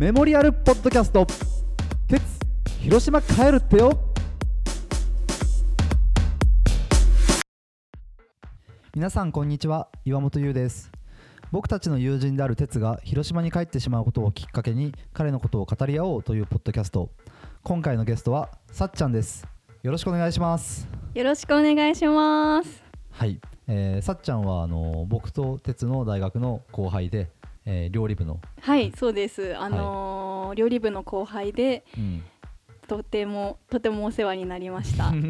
メモリアルポッドキャスト。鉄広島帰るってよ。皆さんこんにちは。岩本優です。僕たちの友人である鉄が広島に帰ってしまうことをきっかけに彼のことを語り合おうというポッドキャスト。今回のゲストはさっちゃんです。よろしくお願いします。よろしくお願いします。はい、えーさっちゃんはあの僕と鉄の大学の後輩で、えー料理部の、はい、そうです。あのー料理部の後輩で、うん、とてもとてもお世話になりました。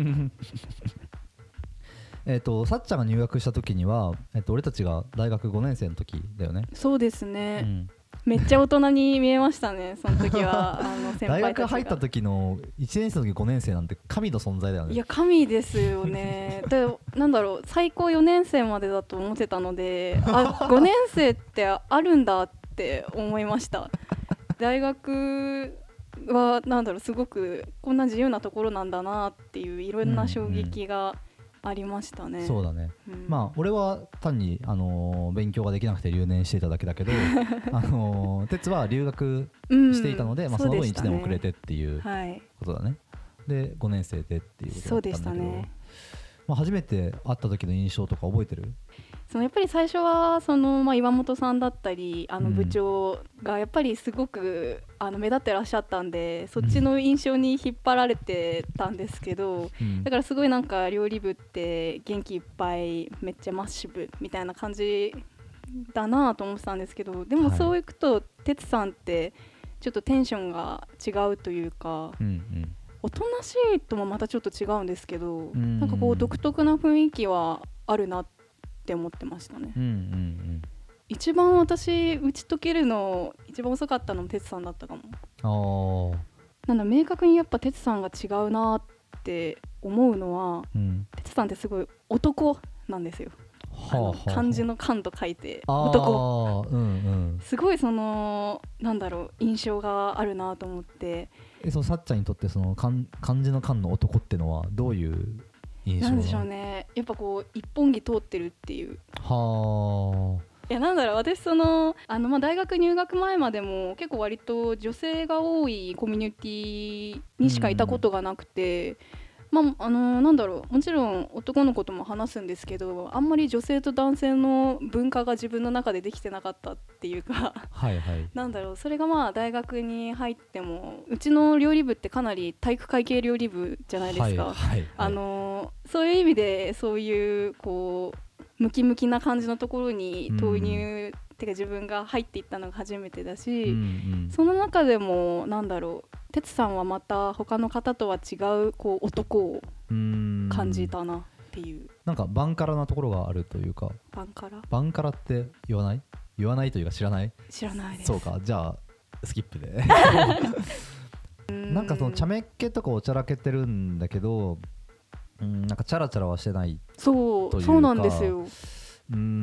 えっとさっちゃんが入学した時には、えっと俺たちが大学5年生の時だよね、そうですうね。ん、めっちゃ大人に見えましたね。その時は あの先大輩たちが。学入った時の1年生の時5年生なんて神の存在だよねいや神ですよね。でなんだろう最高4年生までだと思ってたので、あ5年生ってあるんだって思いました。大学はなんだろうすごくこんな自由なところなんだなっていういろんな衝撃がありましたね。そうだね、うん。まあ俺は単に、あのー勉強ができなくて留年していただけだけど、あのー哲は留学うんしていたので、まあ、その分1うでしたね。年遅れてっていうはい、ことだね。で5年生でっていうことだっんだけど。ね。まあ、初めて会った時の印象とか覚えてる？そのやっぱり最初はその、まあ、岩本さんだったりあのうん。部長がやっぱりすごくあの目立ってらっしゃったんでそっちの印象に引っ張られてたんですけどうん。だからすごいなんか料理部って元気いっぱいめっちゃマッシブみたいな感じだなと思ってたんですけどでもはい。そういくと哲さんってちょっとテンションが違うというか。うんうんおとなしいともまたちょっと違うんですけどん。なんかこう独特な雰囲気はあるなって思ってましたね。うんうん一番私打ち解けるの一番遅かったのも哲さんだったかも。なんだ明確にやっぱ哲さんが違うなって思うのはうん。哲さんってすごい男なんですよあの漢字の漢と書いて男男。うんうん。すごいそのなんだろう印象があるなと思って。えそのさっちゃんにとってその漢漢字の漢の男ってのはどういう印象なんでしょうね。ねやっぱこう一本木通ってるっていう。はいやなんだろう私そのあの、まあ、大学入学前までも結構割と女性が多いコミュニティにしかいたことがなくて、まああのなんだろう。もちろん男の子とも話すんですけどあんまり女性と男性の文化が自分の中でできてなかったっていうかあはいはい。なんだろう。それがまあ大学に入ってもうちの料理部ってかなり体育会系料理部じゃないですか。はいはい。あのそういう意味でそういうこうムキムキな感じのところに投入、てか自分が入っていったのが初めてだし、うんうん。その中でもなんだろう哲さんはまた他の方とは違うこう男をうん。感じたなっていう、なんかバンカラなところがあるというか。バンカラ？バンカラって言わない？言わないというか知らない？知らないです。そうかじゃあスキップで。うん。なんかその茶目っ気とかおちゃらけてるんだけどうんなんかチャラチャラはしてないそうというか。そうなんですよ。うん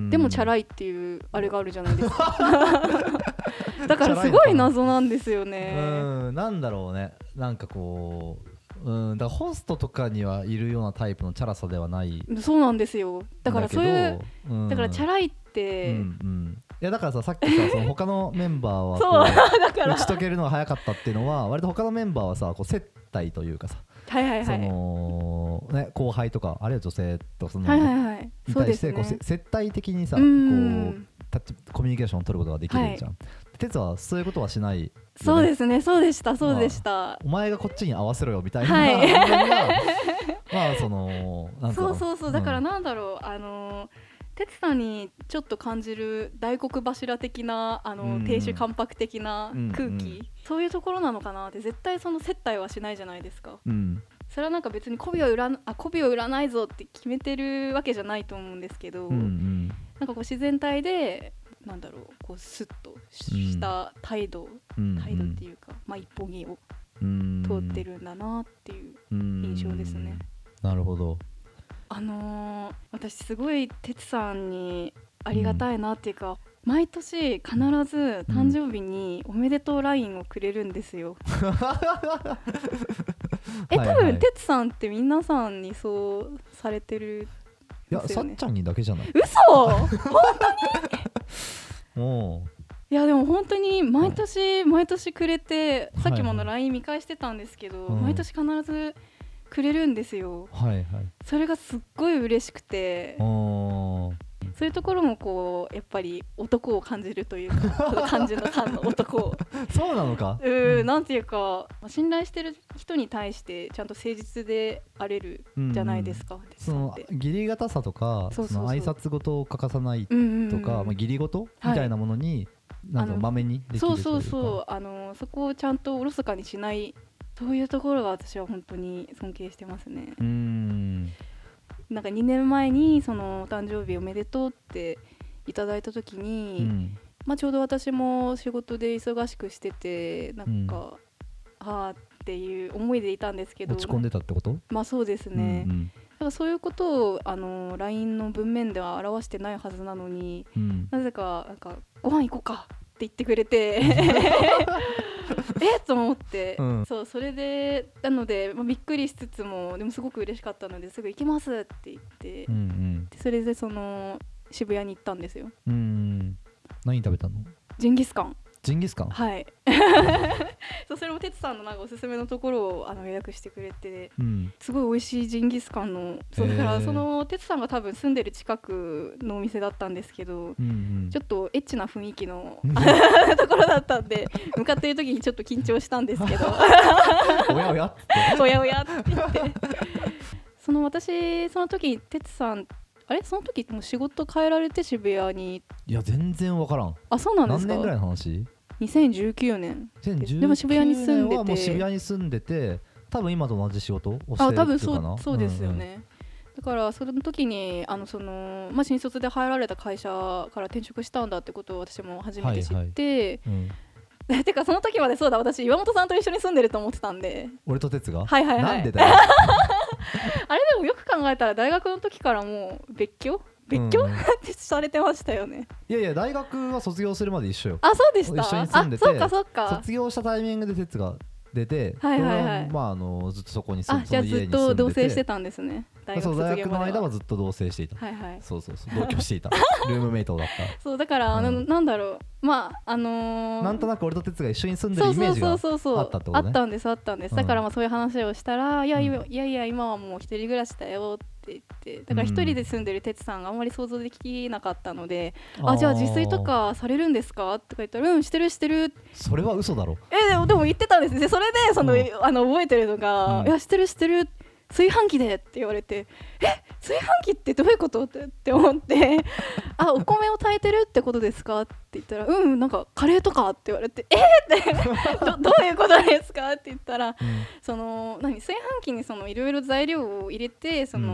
でもチャラいっていうあれがあるじゃないですか。だからすごい謎なんですよね。うん。なんだろうね。なんかこううん。だからホストとかにはいるようなタイプのチャラさではない。そうなんですよ。だからそういううだからチャラいっうて、んうん。いやだからささっきさその他のメンバーは そうこだから。打ち解けるのが早かったっていうのは割と他のメンバーはさこう接待というかさ、そはいはいはい。のね後輩とかあるいは女性とかその、はいはいはい。に対してこうせ接待的にさうこんうタッチコミュニケーションを取ることができるじゃん。哲はそういうことはしないよね、そうですね。そうでした。そうでした、お前がこっちに合わせろよみたいな、はい。まあそのそうそうそう。だからん。なんだろう、あの哲さんにちょっと感じる大黒柱的なあの、うん。亭主関白的な空気、うん。うんそういうところなのかなって絶対その接待はしないじゃないですか。うんそれはなんか別に媚びを売らあ媚びを売らないぞって決めてるわけじゃないと思うんですけど、うんうん。なんかこう自然体でなんだろうこうスッとした態度、うん態度っていうか、まあ一本木をうん。通ってるんだなっていう印印象ですね。なるほど。あのー私すごい哲さんにありがたいなっていうか、毎年必ず誕生日におめでとう LINE をくれるんですよ。え多はいはい。分哲さんって皆さんにそうされてるいやさっちゃんにだけじゃない。嘘！もいやでも本当に毎年毎年くれて、はい。さっきもあの LINE 見返してたんですけど、うん。毎年必ずくれるんですよ。はいはい。それがすっごい嬉しくてそういうところもこうやっぱり男を感じるというか 感じの感の男を。そうなのか？うーなんていうか信頼してる人に対してちゃんと誠実であれるじゃないですか、鉄そのさん。って。義理堅さとかそうそうそう。その挨拶事を欠かさないうんうんうん。とか、まあ、義理事みたいなものに、なんかあのまめにできるというか。そうそうそう。あのそこをちゃんとおろそかにしないそういうところが私は本当に尊敬してますね。うーんなんか2年前にそのお誕生日おめでとうっていただいた時うに、ん。まあ、ちょうど私も仕事で忙しくしててなんか、ああっていう思いでいたんですけど落ち込んでたってこと？まあそうですね、うんだからそういうことをあの LINE の文面では表してないはずなのにうんうん。なぜかなんかご飯行こうかって言ってくれて えっ と思って、うん。そうそれでなので、まあ、びっくりしつつもでもすごく嬉しかったのですぐ行きますって言って、うんうん。でそれでその渋谷に行ったんですよ。うん。何食べたの？ジンギスカンジンギスカンはい。そうそれも哲さんのなんかおすすめのところをあの予約してくれてうん。すごい美味しいジンギスカンのそうだからその哲さんが多分住んでる近くのお店だったんですけどうんうん。ちょっとエッチな雰囲気のうん ところだったんで向かっている時にちょっと緊張したんですけど。おやおやって。おやおやって言って。その私その時哲さんあれ？その時もう仕事変えられて渋谷に。いや全然わからん。あそうなんですか？何年ぐらいの話？2019年。2019でも渋谷に住んでて。渋谷に住んでて多分今と同じ仕事をしてるあ多分そうそうですよね、だからその時にあのその、まあ、新卒で入られた会社から転職したんだってことを私も初めて知って、うんうんてかその時までそうだ。私岩本さんと一緒に住んでると思ってたんで。俺と哲が？はいはいはい。なんでだよ。あれでもよく考えたら大学の時からもう別居別居、うんされてましたよね。いやいや大学は卒業するまで一緒よ。あそうでした？一緒に住んでてあそっかそっか。卒業したタイミングで哲が出てはいはいはい。まああのずっとそこに住あんその家じゃあずっと同棲してたんですね。大学卒そう大学の間はずっと同棲していた。はいはい。そうそうそう同居していた。ルームメイトだっそうだから、あのうん。なんだろう。まああのーたなんとなく俺と哲が一緒に住んでるそうそうそうイメージがあったってことね。あったんですあったんです、うん。だからまあそういう話をしたらいやいやうん。いやいや今はもう一人暮らしだよって言ってだから一人で住んでる哲さんがあんまり想像できなかったのであじゃあ自炊とかされるんですか？とか言ったらうんしてるしてるそれは嘘だろ。えでも言ってたんですでそれでその、うん。あの覚えてるのが、うん。いやしてるしてる炊飯器でって言われてえ炊飯器ってどういうこと？って思ってあお米を炊いてるってことですか？って言ったらうんなんかカレーとかって言われてえ？ってどどういうことですか？って言ったらその何？炊飯器にそのいろいろ材料を入れてその、う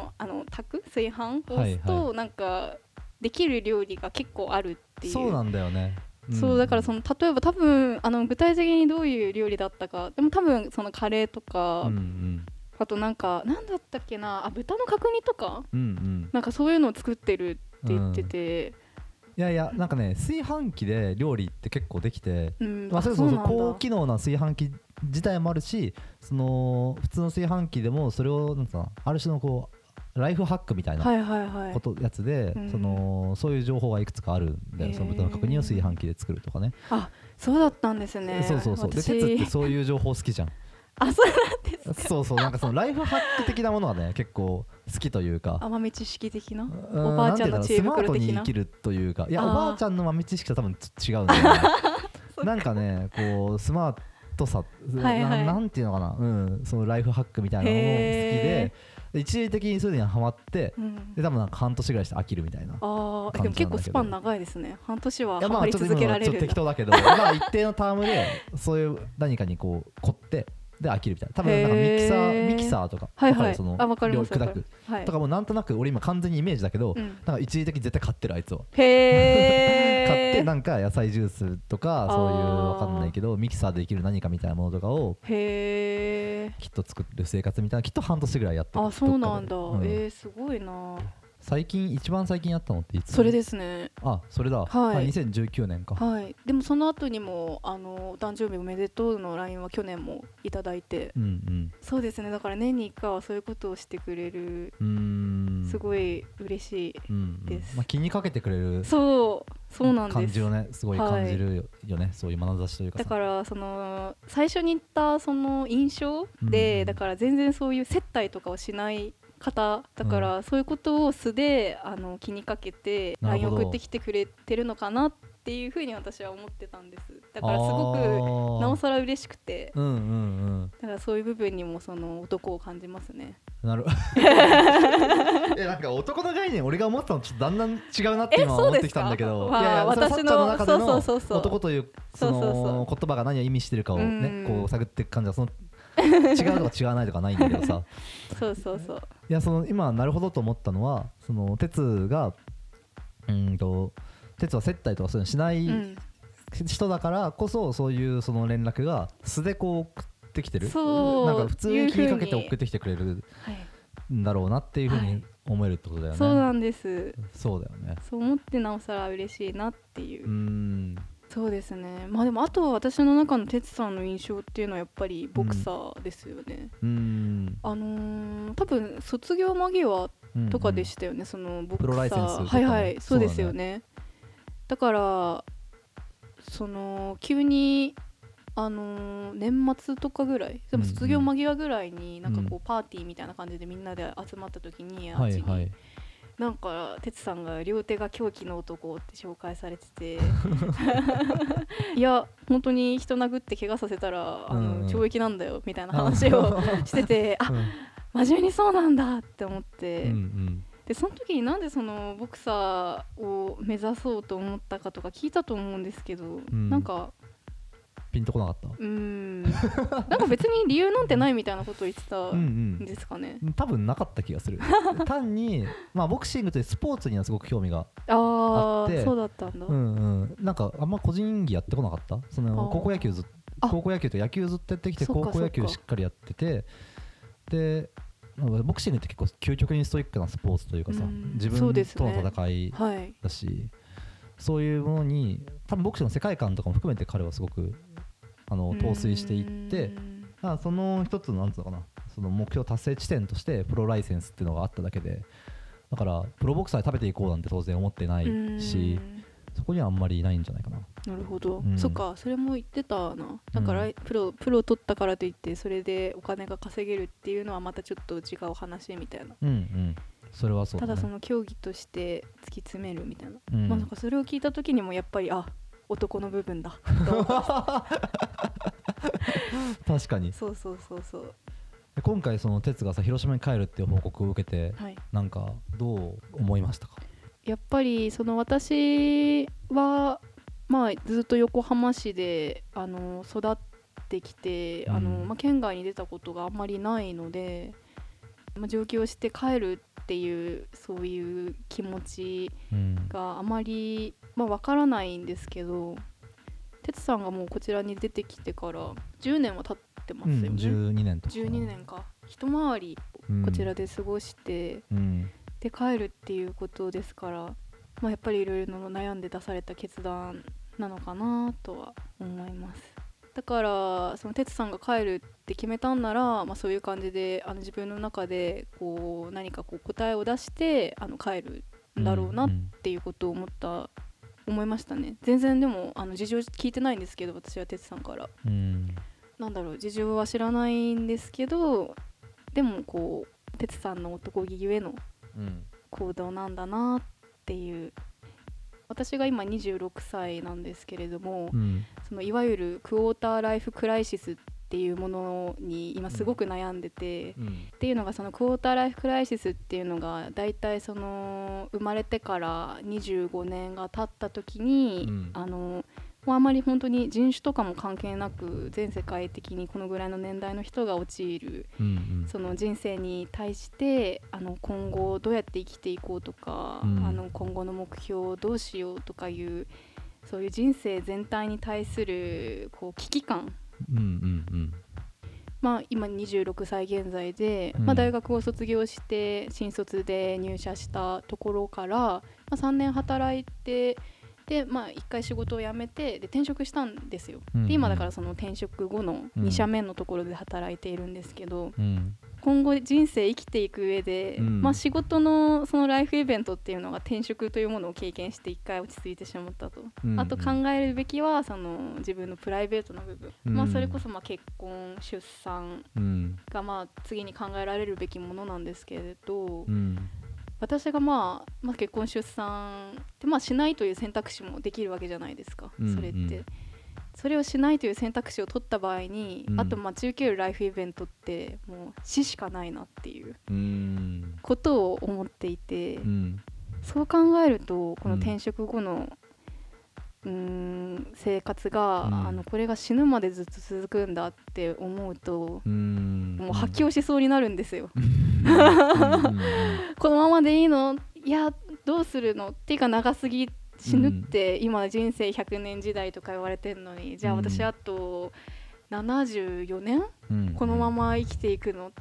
んあの炊く？炊飯を押すと、はいなんかできる料理が結構あるっていう。そうなんだよね。そうだからそのの例えば多分あの具体的にどういう料理だったかでも多分そのカレーとか、うんうんあとなんかなんだったっけなあ豚の角煮とか？うんうん。なんかそういうのを作ってるって言ってて、いやいやなんかね炊飯器で料理って結構できてうん。まあ、それこそそう高機能な炊飯器自体もあるしその普通の炊飯器でもそれをなんつうのある種のこうライフハックみたいなこと、やつで、うん。そのそういう情報がいくつかあるんで、その豚の角煮を炊飯器で作るとかね。あそうだったんですね。そうそうそう。でってそういう情報好きじゃんあそうなんですか。そうそうなんかそのライフハック的なものがね結構好きというか。あ豆知識的な？うんおばあちゃんの知恵袋なんていうのスマートに的な生きるというか。いやおばあちゃんの豆知識とは多分ち違うんだよね。なんかねこうスマートさ、はいはい。ななんていうのかな、うん、そのライフハックみたいなのも好きへで一時的にそれにはまってうん。で多分なんか半年ぐらいして飽きるみたいな。あでも結構スパン長いですね。半年はいハマりやまあちょっと続けられ今の。はちょっと適当だけどまあ一定のタームでそういう何かにこう凝ってで飽きるみたいな。多分なんかミキサへー。ーミキサーとかはいはい。その砕く。はい。とかもなんとなく俺今完全にイメージだけど、うん。なんか一時的に絶対買ってるあいつは。へー。買ってなんか野菜ジュースとかそういうわかんないけどミキサーでできる何かみたいなものとかをへえきっと作る生活みたいなきっと半年ぐらいやってるあそうなんだ、うん。えー、すごいな最近一番最近やったのっていつ？それですね。あそれだ、はい。あ2019年か、はい。でもその後にもあのお誕生日おめでとうの LINE は去年もいただいて。うんうん。そうですね。だから年に1回はそういうことをしてくれるうーん。すごい嬉しいうんうん。ですまあ、気にかけてくれるそう。そうなんです。感じをねすごい感じるよね、そういう眼差しというかださからその最初に言ったその印象で、うん。だから全然そういう接待とかをしない方だから、そういうことを素であの気にかけて LINE 送ってきてくれてるのかなっていうふうに私は思ってたんです。だからすごくくなおさら嬉しくて。うんうんだからそういう部分にもその男を感じますね。うんなる。えなんか男の概念俺が思ったのとちょっとだんだん違うなって今思ってきたんだけど。まあいやいやそれはさっちゃんの中でそうそうのそうそう。男というその言葉が何を意味してるかをねうん。こう探っていく感じはその 違うとか違わないとかないんだけどさ。そうそうそう。いやその今なるほどと思ったのはその鉄がうんと鉄は接待とかそういうのしないうん。人だからこそそういうその連絡が素でこう送ってきてる。そう。なんか普通に気にかけて送ってきてくれるはいんだろうなっていうふうにはい思えるってことだよね、そうなんです。そうだよね。そう思ってなおさら嬉しいなっていう。うーんそうですね。まあでもあとは私の中の哲さんの印象っていうのはやっぱりボクサーですよね、うーん。あのー多分卒業間際うんとかでしたよね、そのボクサー。はいはいそううですよね。だからその急にあのー年末とかぐらいでもうんうん。卒業間際ぐらいになんかこううパーティーみたいな感じでみんなで集まった時に、あっちにはいはいなんか哲さんが両手が狂気の男って紹介されてて。いや本当に人殴って怪我させたらあの、懲役なんだよみたいな話をしてて あうん。真面目にそうなんだって思って、うんうん。でその時になんでそのボクサーを目指そうと思ったかとか聞いたと思うんですけど、ん。なんかピンとこなかったうーん。なんか別に理由なんてないみたいなことを言ってたうんんうんですかね。多分なかった気がする。単にまあボクシングというスポーツにはすごく興味がああって。あそうだったんだ。うんうん。なんかあんま個人技やってこなかった。その高校野球ず高校野球と野球ずっとやってきて高校野球しっかりやってて。でボクシングって結構究極にストイックなスポーツというかさうん。自分とねの戦いはい。だし。そうい。うものに多分ボクシングの世界観とかも含めて彼はすごくあの陶酔していってうーんまあその一つのなんつうのかな。その目標達成地点としてプロライセンスっていうのがあっただけでだからプロボクサーで食べていこうなんて当然思ってなういしそこにはあんまりないんじゃないかな。なるほど、うん。そっかそれも言ってたな。だから、うん。プロプロ取ったからといってそれでお金が稼げるっていうのはまたちょっと違う話みたいな、うんうん。それはそうだ,、ね、ただその競技として突き詰めるみたいな、うん。まあなんかそれを聞いた時にもやっぱりあ男の部分だ。確かに。そうそうそうそう。で今回その哲がさ広島に帰るっていう報告を受けてはい。なんかどう思いましたか？やっぱりその私はまあずっと横浜市であの育ってきて、あのうん。まあ、県外に出たことがあんまりないので、まあ、上京して帰るっていうそういう気持ちうん。があまり、まあ、分からないんですけど哲さんがもうこちらに出てきてから10年は経ってますうんよね、12年とか。かな12年か。一回りうんこちらで過ごして、うん。で帰るっていうことですから、まあ、やっぱりいろいろ悩んで出された決断なのかなとは思います。だからその哲さんが帰るって決めたんなら、まあ、そういう感じであの自分の中でこう何かこう答えを出してあの帰るんだろうなっんていうことを思った思いましたね。全然でもあの事情聞いてないんですけど私は哲さんから。うん。なんだろう事情は知らないんですけどでもこう哲さんの男気ゆえのうん。行動なんだなっていう。私が今26歳なんですけれども、うん。そのいわゆるクォーターライフクライシスっていうものに今すごく悩んでて、うん。っていうのがそのクォーターライフクライシスっていうのがだいたいその生まれてから25年が経った時に、うん。あのもうあまり本当に人種とかも関係なく全世界的にこのぐらいの年代の人が陥るうん。その人生に対してあの今後どうやって生きていこうとか、うん。あの今後の目標をどうしようとかいうそういう人生全体に対するこう危機感うんうんうん。まあ、今26歳現在で、うん。まあ、大学を卒業して新卒で入社したところから、まあ、3年働いてで、まあ、1回仕事を辞めてで転職したんですよ。で今だからその転職後のうん2社目のところで働いているんですけど、うん今後人生生きていく上で、うん。まあ、仕事のそのライフイベントっていうのが転職というものを経験して一回落ち着いてしまったと、うん。あと考えるべきはその自分のプライベートな部分、うん。まあ、それこそまあ結婚出産うん。がまあ次に考えられるべきものなんですけれど、うん。私がまあ、まあ、結婚出産ってまあしないという選択肢もできるわけじゃないですか、うんそれって。うんそれをしないという選択肢を取った場合に、うん。あと待ち受けるライフイベントってもう死しかないなっていううん。ことを思っていて、うん。そう考えるとこのうん転職後のうーん生活が、うん。あのこれが死ぬまでずっと続くんだって思うと、うん。もう発狂しそうになるんですよ。このままでいいの？いやどうするの？っていうか長すぎ死ぬって、今人生100年時代とか言われてるのにじゃあ私あと74年？うん。このまま生きていくの？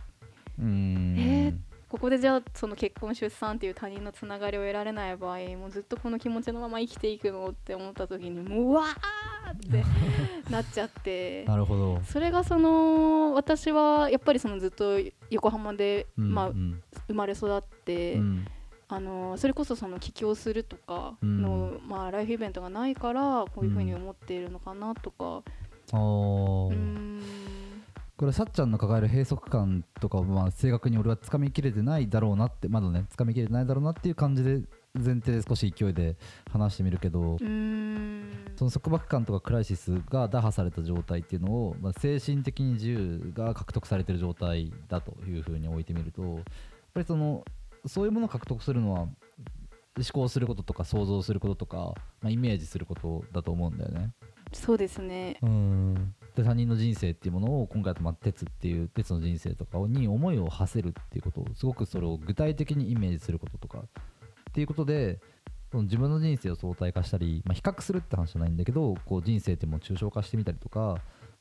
うん。えーここでじゃあその結婚出産っていう他人のつながりを得られない場合もうずっとこの気持ちのまま生きていくのって思った時にもううわーって なっちゃって。なるほど。それがその私はやっぱりそのずっと横浜で、まあ、うん。生まれ育って、うんあのそれこそその帰郷するとかの、まあ、ライフイベントがないからこういうふうに思っているのかなとか、うー。ん。これさっちゃんの抱える閉塞感とかをまあ正確に俺はつかみきれてないだろうなってまだねつかみきれてないだろうなっていう感じで前提で少し勢いで話してみるけどその束縛感とかクライシスが打破された状態っていうのを、まあ、精神的に自由が獲得されてる状態だというふうに置いてみるとやっぱりそのそういうものを獲得するのは思考することとか想像することとか、まあ、イメージすることだと思うんだよね。そうですね。うん。で他人の人生っていうものを今回だとまあ鉄っていう鉄の人生とかに思いを馳せるっていうことをすごくそれを具体的にイメージすることとかっていうことでその自分の人生を相対化したり、まあ、比較するって話じゃないんだけどこう人生ってものを抽象化してみたりとか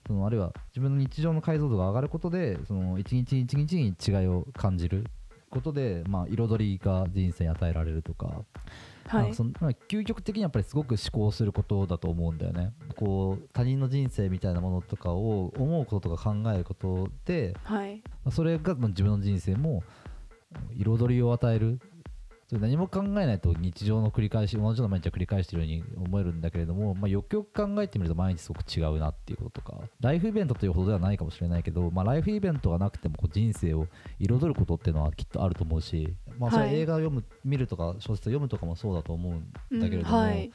そのあるいは自分の日常の解像度が上がることでその一日一日に違いを感じることで、まあ、彩りが人生に与えられるとかはいそのまあ究極的にやっぱりすごく思考することだと思うんだよね。こう他人の人生みたいなものとかを思うこととか考えることで、はいまあそれがまあ自分の人生も彩りを与える。それ何も考えないと日常の繰り返し同じような毎日を繰り返しているように思えるんだけれども、まあ、よくよく考えてみると毎日すごく違うなっていうこととかライフイベントというほどではないかもしれないけど、まあ、ライフイベントがなくてもこう人生を彩ることっていうのはきっとあると思うし、まあ、それははい。映画を読む、見るとか小説を読むとかもそうだと思うんだけれども、うんはい。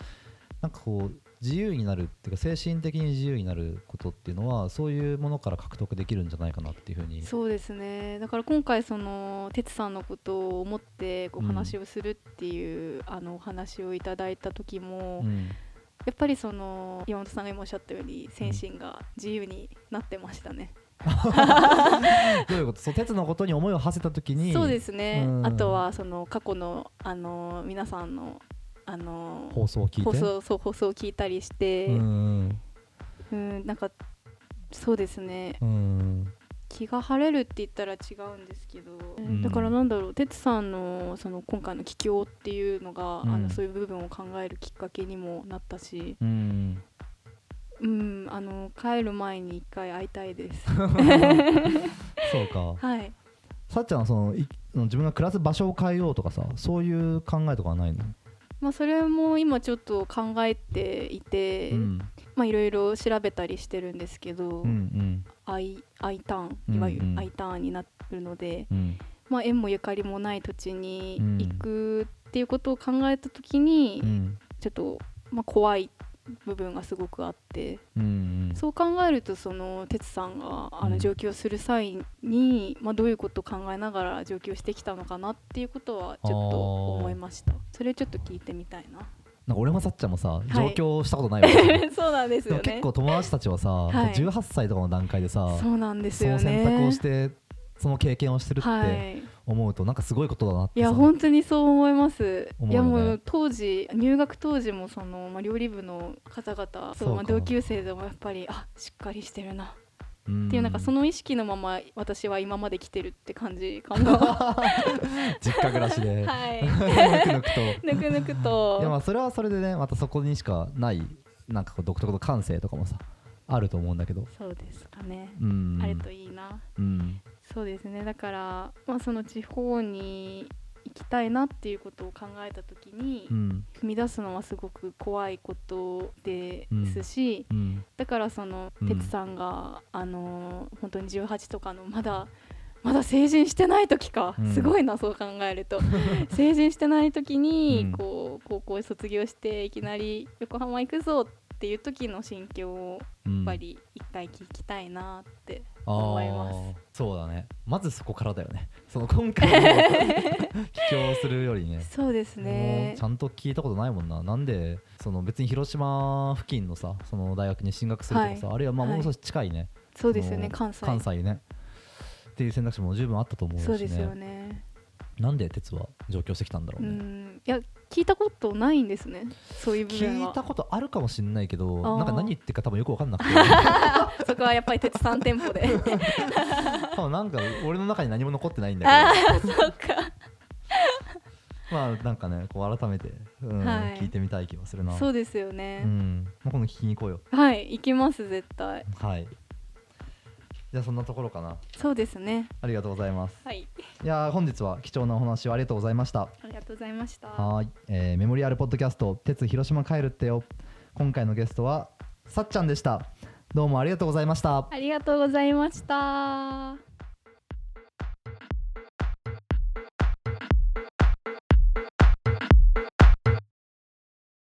なんかこう自由になるっていうか精神的に自由になることっていうのはそういうものから獲得できるんじゃないかなっていうふうに。そうですね。だから今回その哲さんのことを思ってこううん話をするっていう、あのお話をいただいた時も、うん。やっぱりその岩本さんが今おっしゃったように精神が自由になってましたね、どういうこと？そう鉄のことに思いを馳せた時に。そうですね、うん。あとはその過去のあの皆さんのあの放送を聞いて？放送そう放送を聞いたりして、うんうん、なんかそうですね。うん。気が晴れるって言ったら違うんですけど、ん。だからなんだろう哲さんのその今回の帰郷っていうのが、うん。あのそういう部分を考えるきっかけにもなったし、うん。うん、あの帰る前に一回会いたいです。そうか。はい。さっちゃんはそのい自分が暮らす場所を変えようとかさそういう考えとかはないの、まあ、それも今ちょっと考えていて、うん。まあいろいろ調べたりしてるんですけど、うんうん。I, I ターンうんいわゆるうん I ターンになるので、うん。まあ、縁もゆかりもない土地にうん。行くっていうことを考えた時に、うん。ちょっと、まあ、怖い部分がすごくあってうんそう考えるとその哲さんがあうん。の上京する際に、まあ、どういうことを考えながら上京してきたのかなっていうことはちょっと思いました。それちょっと聞いてみたいな。なんか俺もさっちゃんもさい。上京したことないわけ、そうなんですでよね。も結構友達たちはさ、はい。18歳とかの段階でさそうなんですそのよね選択をしてその経験をしてるってはい。思うとなんかすごいことだなってさ。いや本当にそう思います。ね。いやもう当時入学当時もそのまあ料理部の方々そうまあ同級生でもやっぱりあしっかりしてるな。っうん。ていうなんかその意識のまま私は今まで来てるって感じかな。実家暮らしで、はい。ぬくぬくと。ぬくぬくいやまと。あそれはそれでねまたそこにしかないなんかこう独特の感性とかもさあると思うんだけど。そうですかね、うん。あるといいな。うんそうですね。だから、まあ、その地方に行きたいなっていうことを考えた時に、うん。踏み出すのはすごく怖いことですし、うん。だからそのうん。哲さんが、あの本当に18とかのまだまだ成人してない時か、うん。すごいなそう考えると。成人してない時に、うん。こう高校卒業していきなり横浜行くぞっていう時の心境をややっぱり一回聞きたいなってあ思います。ーそうだね。まずそこからだよね。その今回の帰郷するよりねそうですもねうちゃんと聞いたことないもんななんでその別に広島付近のさその大学に進学するとかさ、はいあるいはまあはいもう少し近いね、そうですよね関西関西ねっていう選択肢も十分あったと思うしねそうですよねなんで鉄は上京してきたんだろううね、ん。いや聞いたことないんですね。そういう部分は。聞いたことあるかもしれないけどなんか何言ってるか多分よく分かんなくて。そこはやっぱり鉄三店舗で。多分なんか俺の中に何も残ってないんだあけあそっか。どまあなんかねこう改めて、うんはい。聞いてみたい気がするな。そうですよね、うん。まあ、今度聞きに行こうよ。はい行きます絶対。はいじゃあそんなところかな。そうですね。ありがとうございます。はい。いやー本日は貴重なお話をありがとうございました。ありがとうございました。はーい、えーメモリアルポッドキャスト「鉄広島帰るってよ」今回のゲストはさっちゃんでした。どうもありがとうございました。ありがとうございました